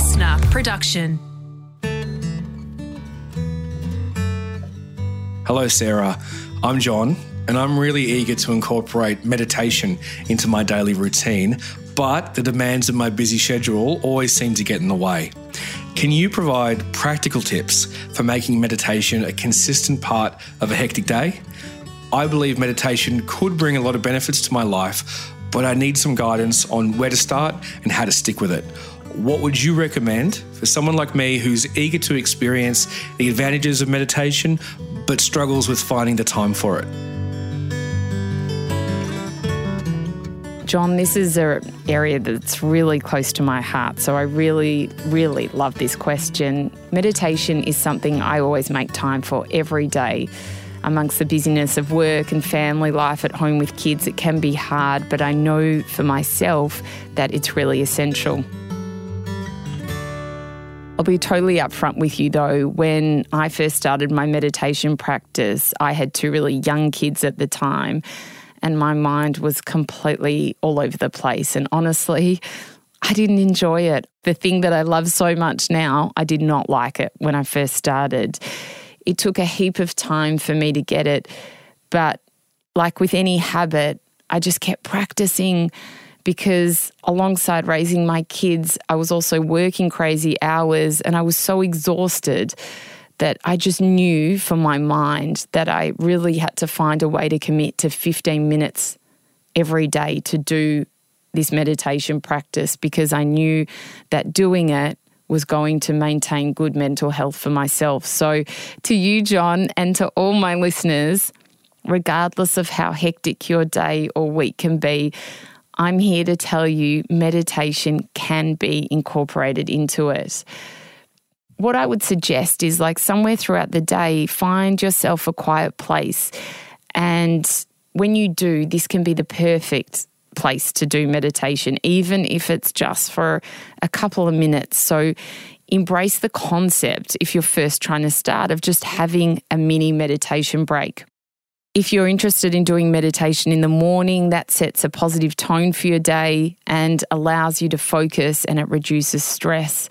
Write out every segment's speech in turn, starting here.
listener production. Hello, Sarah. I'm John, and I'm really eager to incorporate meditation into my daily routine, but the demands of my busy schedule always seem to get in the way. Can you provide practical tips for making meditation a consistent part of a hectic day? I believe meditation could bring a lot of benefits to my life, but I need some guidance on where to start and how to stick with it. What would you recommend for someone like me who's eager to experience the advantages of meditation but struggles with finding the time for it? John, this is an area that's really close to my heart. So I really, really love this question. Meditation is something I always make time for every day. Amongst the busyness of work and family life at home with kids, it can be hard, but I know for myself that it's really essential. I'll be totally upfront with you though. When I first started my meditation practice, I had two really young kids at the time, and my mind was completely all over the place. And honestly, I didn't enjoy it. The thing that I love so much now, I did not like it when I first started. It took a heap of time for me to get it, but like with any habit, I just kept practicing because alongside raising my kids, I was also working crazy hours and I was so exhausted that I just knew from my mind that I really had to find a way to commit to 15 minutes every day to do this meditation practice because I knew that doing it was going to maintain good mental health for myself. So, to you, John, and to all my listeners, regardless of how hectic your day or week can be, I'm here to tell you meditation can be incorporated into it. What I would suggest is like somewhere throughout the day, find yourself a quiet place. And when you do, this can be the perfect place to do meditation, even if it's just for a couple of minutes. So embrace the concept if you're first trying to start of just having a mini meditation break. If you're interested in doing meditation in the morning, that sets a positive tone for your day and allows you to focus and it reduces stress.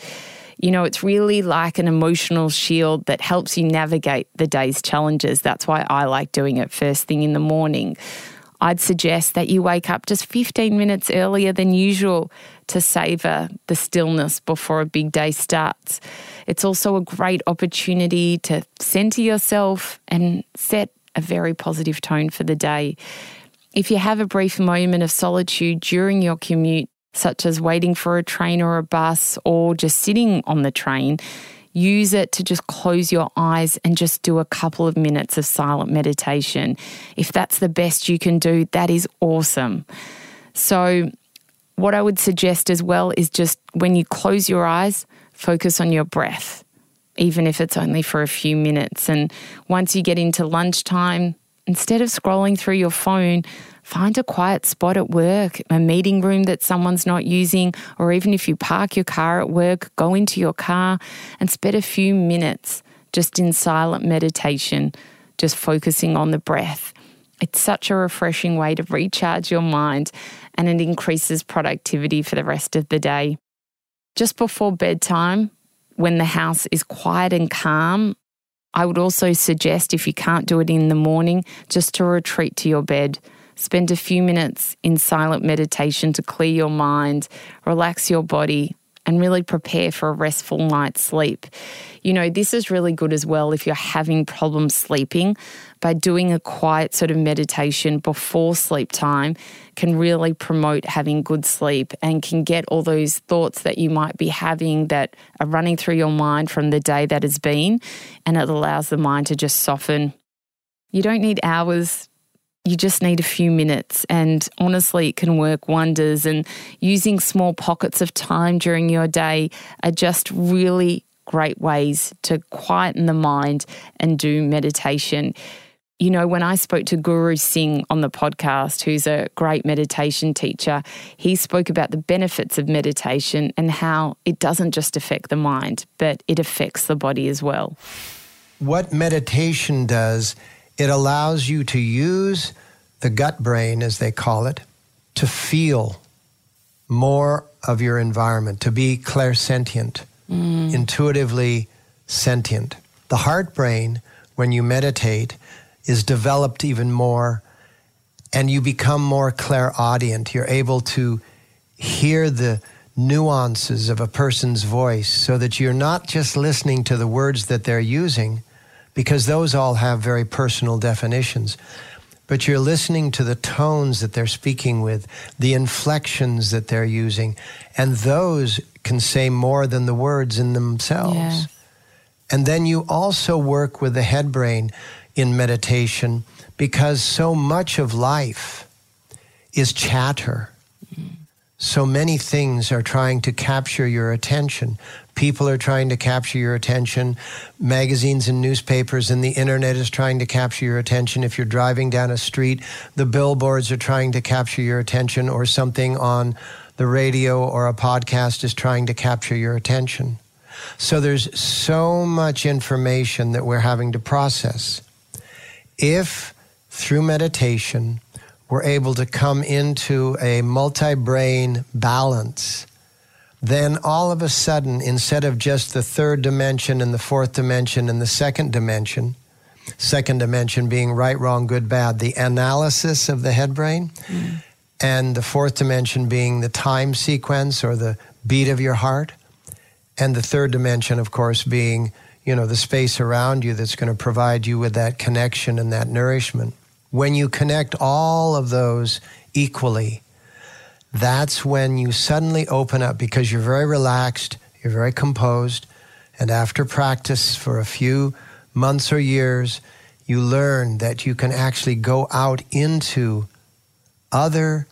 You know, it's really like an emotional shield that helps you navigate the day's challenges. That's why I like doing it first thing in the morning. I'd suggest that you wake up just 15 minutes earlier than usual to savour the stillness before a big day starts. It's also a great opportunity to centre yourself and set a very positive tone for the day. If you have a brief moment of solitude during your commute, such as waiting for a train or a bus or just sitting on the train, use it to just close your eyes and just do a couple of minutes of silent meditation. If that's the best you can do, that is awesome. So, what I would suggest as well is just when you close your eyes, focus on your breath even if it's only for a few minutes. And once you get into lunchtime, instead of scrolling through your phone, find a quiet spot at work, a meeting room that someone's not using, or even if you park your car at work, go into your car and spend a few minutes just in silent meditation, just focusing on the breath. It's such a refreshing way to recharge your mind and it increases productivity for the rest of the day. Just before bedtime, when the house is quiet and calm. I would also suggest, if you can't do it in the morning, just to retreat to your bed. Spend a few minutes in silent meditation to clear your mind, relax your body, and really prepare for a restful night's sleep. You know, this is really good as well if you're having problems sleeping. By doing a quiet sort of meditation before sleep time, can really promote having good sleep and can get all those thoughts that you might be having that are running through your mind from the day that has been, and it allows the mind to just soften. You don't need hours you just need a few minutes. And honestly, it can work wonders. And using small pockets of time during your day are just really great ways to quieten the mind and do meditation. You know, when I spoke to Guru Singh on the podcast, who's a great meditation teacher, he spoke about the benefits of meditation and how it doesn't just affect the mind, but it affects the body as well. What meditation does it allows you to use the gut brain, as they call it, to feel more of your environment, to be clairsentient, mm. intuitively sentient. The heart brain, when you meditate, is developed even more and you become more clairaudient. You're able to hear the nuances of a person's voice so that you're not just listening to the words that they're using, because those all have very personal definitions, but you're listening to the tones that they're speaking with, the inflections that they're using, and those can say more than the words in themselves. Yeah. And then you also work with the head brain in meditation because so much of life is chatter. Mm. So many things are trying to capture your attention. People are trying to capture your attention. Magazines and newspapers and the internet is trying to capture your attention. If you're driving down a street, the billboards are trying to capture your attention, or something on the radio or a podcast is trying to capture your attention. So there's so much information that we're having to process. If through meditation we're able to come into a multi brain balance, then all of a sudden, instead of just the third dimension and the fourth dimension and the second dimension, second dimension being right, wrong, good, bad, the analysis of the head brain, mm. and the fourth dimension being the time sequence or the beat of your heart, and the third dimension, of course, being you know the space around you that's going to provide you with that connection and that nourishment. When you connect all of those equally, that's when you suddenly open up because you're very relaxed, you're very composed, and after practice for a few months or years, you learn that you can actually go out into other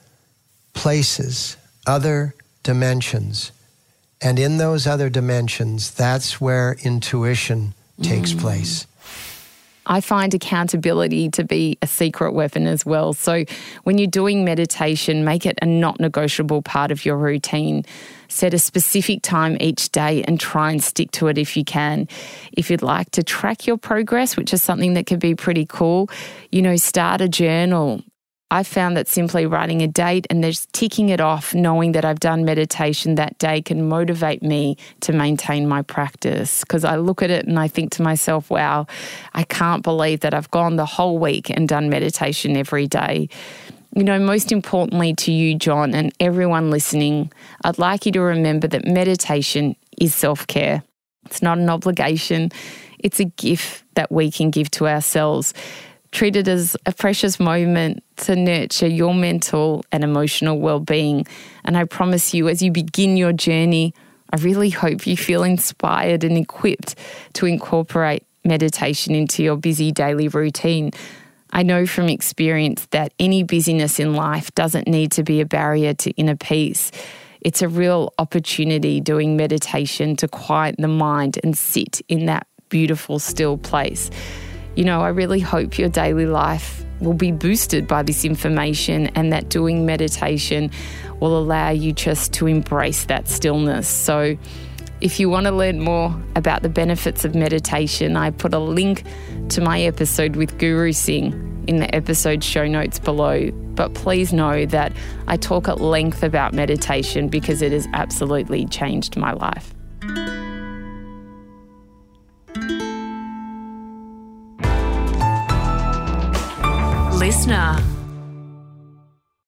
places, other dimensions. And in those other dimensions, that's where intuition takes mm. place. I find accountability to be a secret weapon as well. So when you're doing meditation, make it a not negotiable part of your routine. Set a specific time each day and try and stick to it if you can. If you'd like to track your progress, which is something that can be pretty cool, you know, start a journal. I found that simply writing a date and just ticking it off, knowing that I've done meditation that day, can motivate me to maintain my practice. Because I look at it and I think to myself, wow, I can't believe that I've gone the whole week and done meditation every day. You know, most importantly to you, John, and everyone listening, I'd like you to remember that meditation is self care. It's not an obligation, it's a gift that we can give to ourselves treat it as a precious moment to nurture your mental and emotional well being. And I promise you, as you begin your journey, I really hope you feel inspired and equipped to incorporate meditation into your busy daily routine. I know from experience that any busyness in life doesn't need to be a barrier to inner peace. It's a real opportunity doing meditation to quiet the mind and sit in that beautiful, still place you know, I really hope your daily life will be boosted by this information and that doing meditation will allow you just to embrace that stillness. So, if you want to learn more about the benefits of meditation, I put a link to my episode with Guru Singh in the episode show notes below. But please know that I talk at length about meditation because it has absolutely changed my life. listener.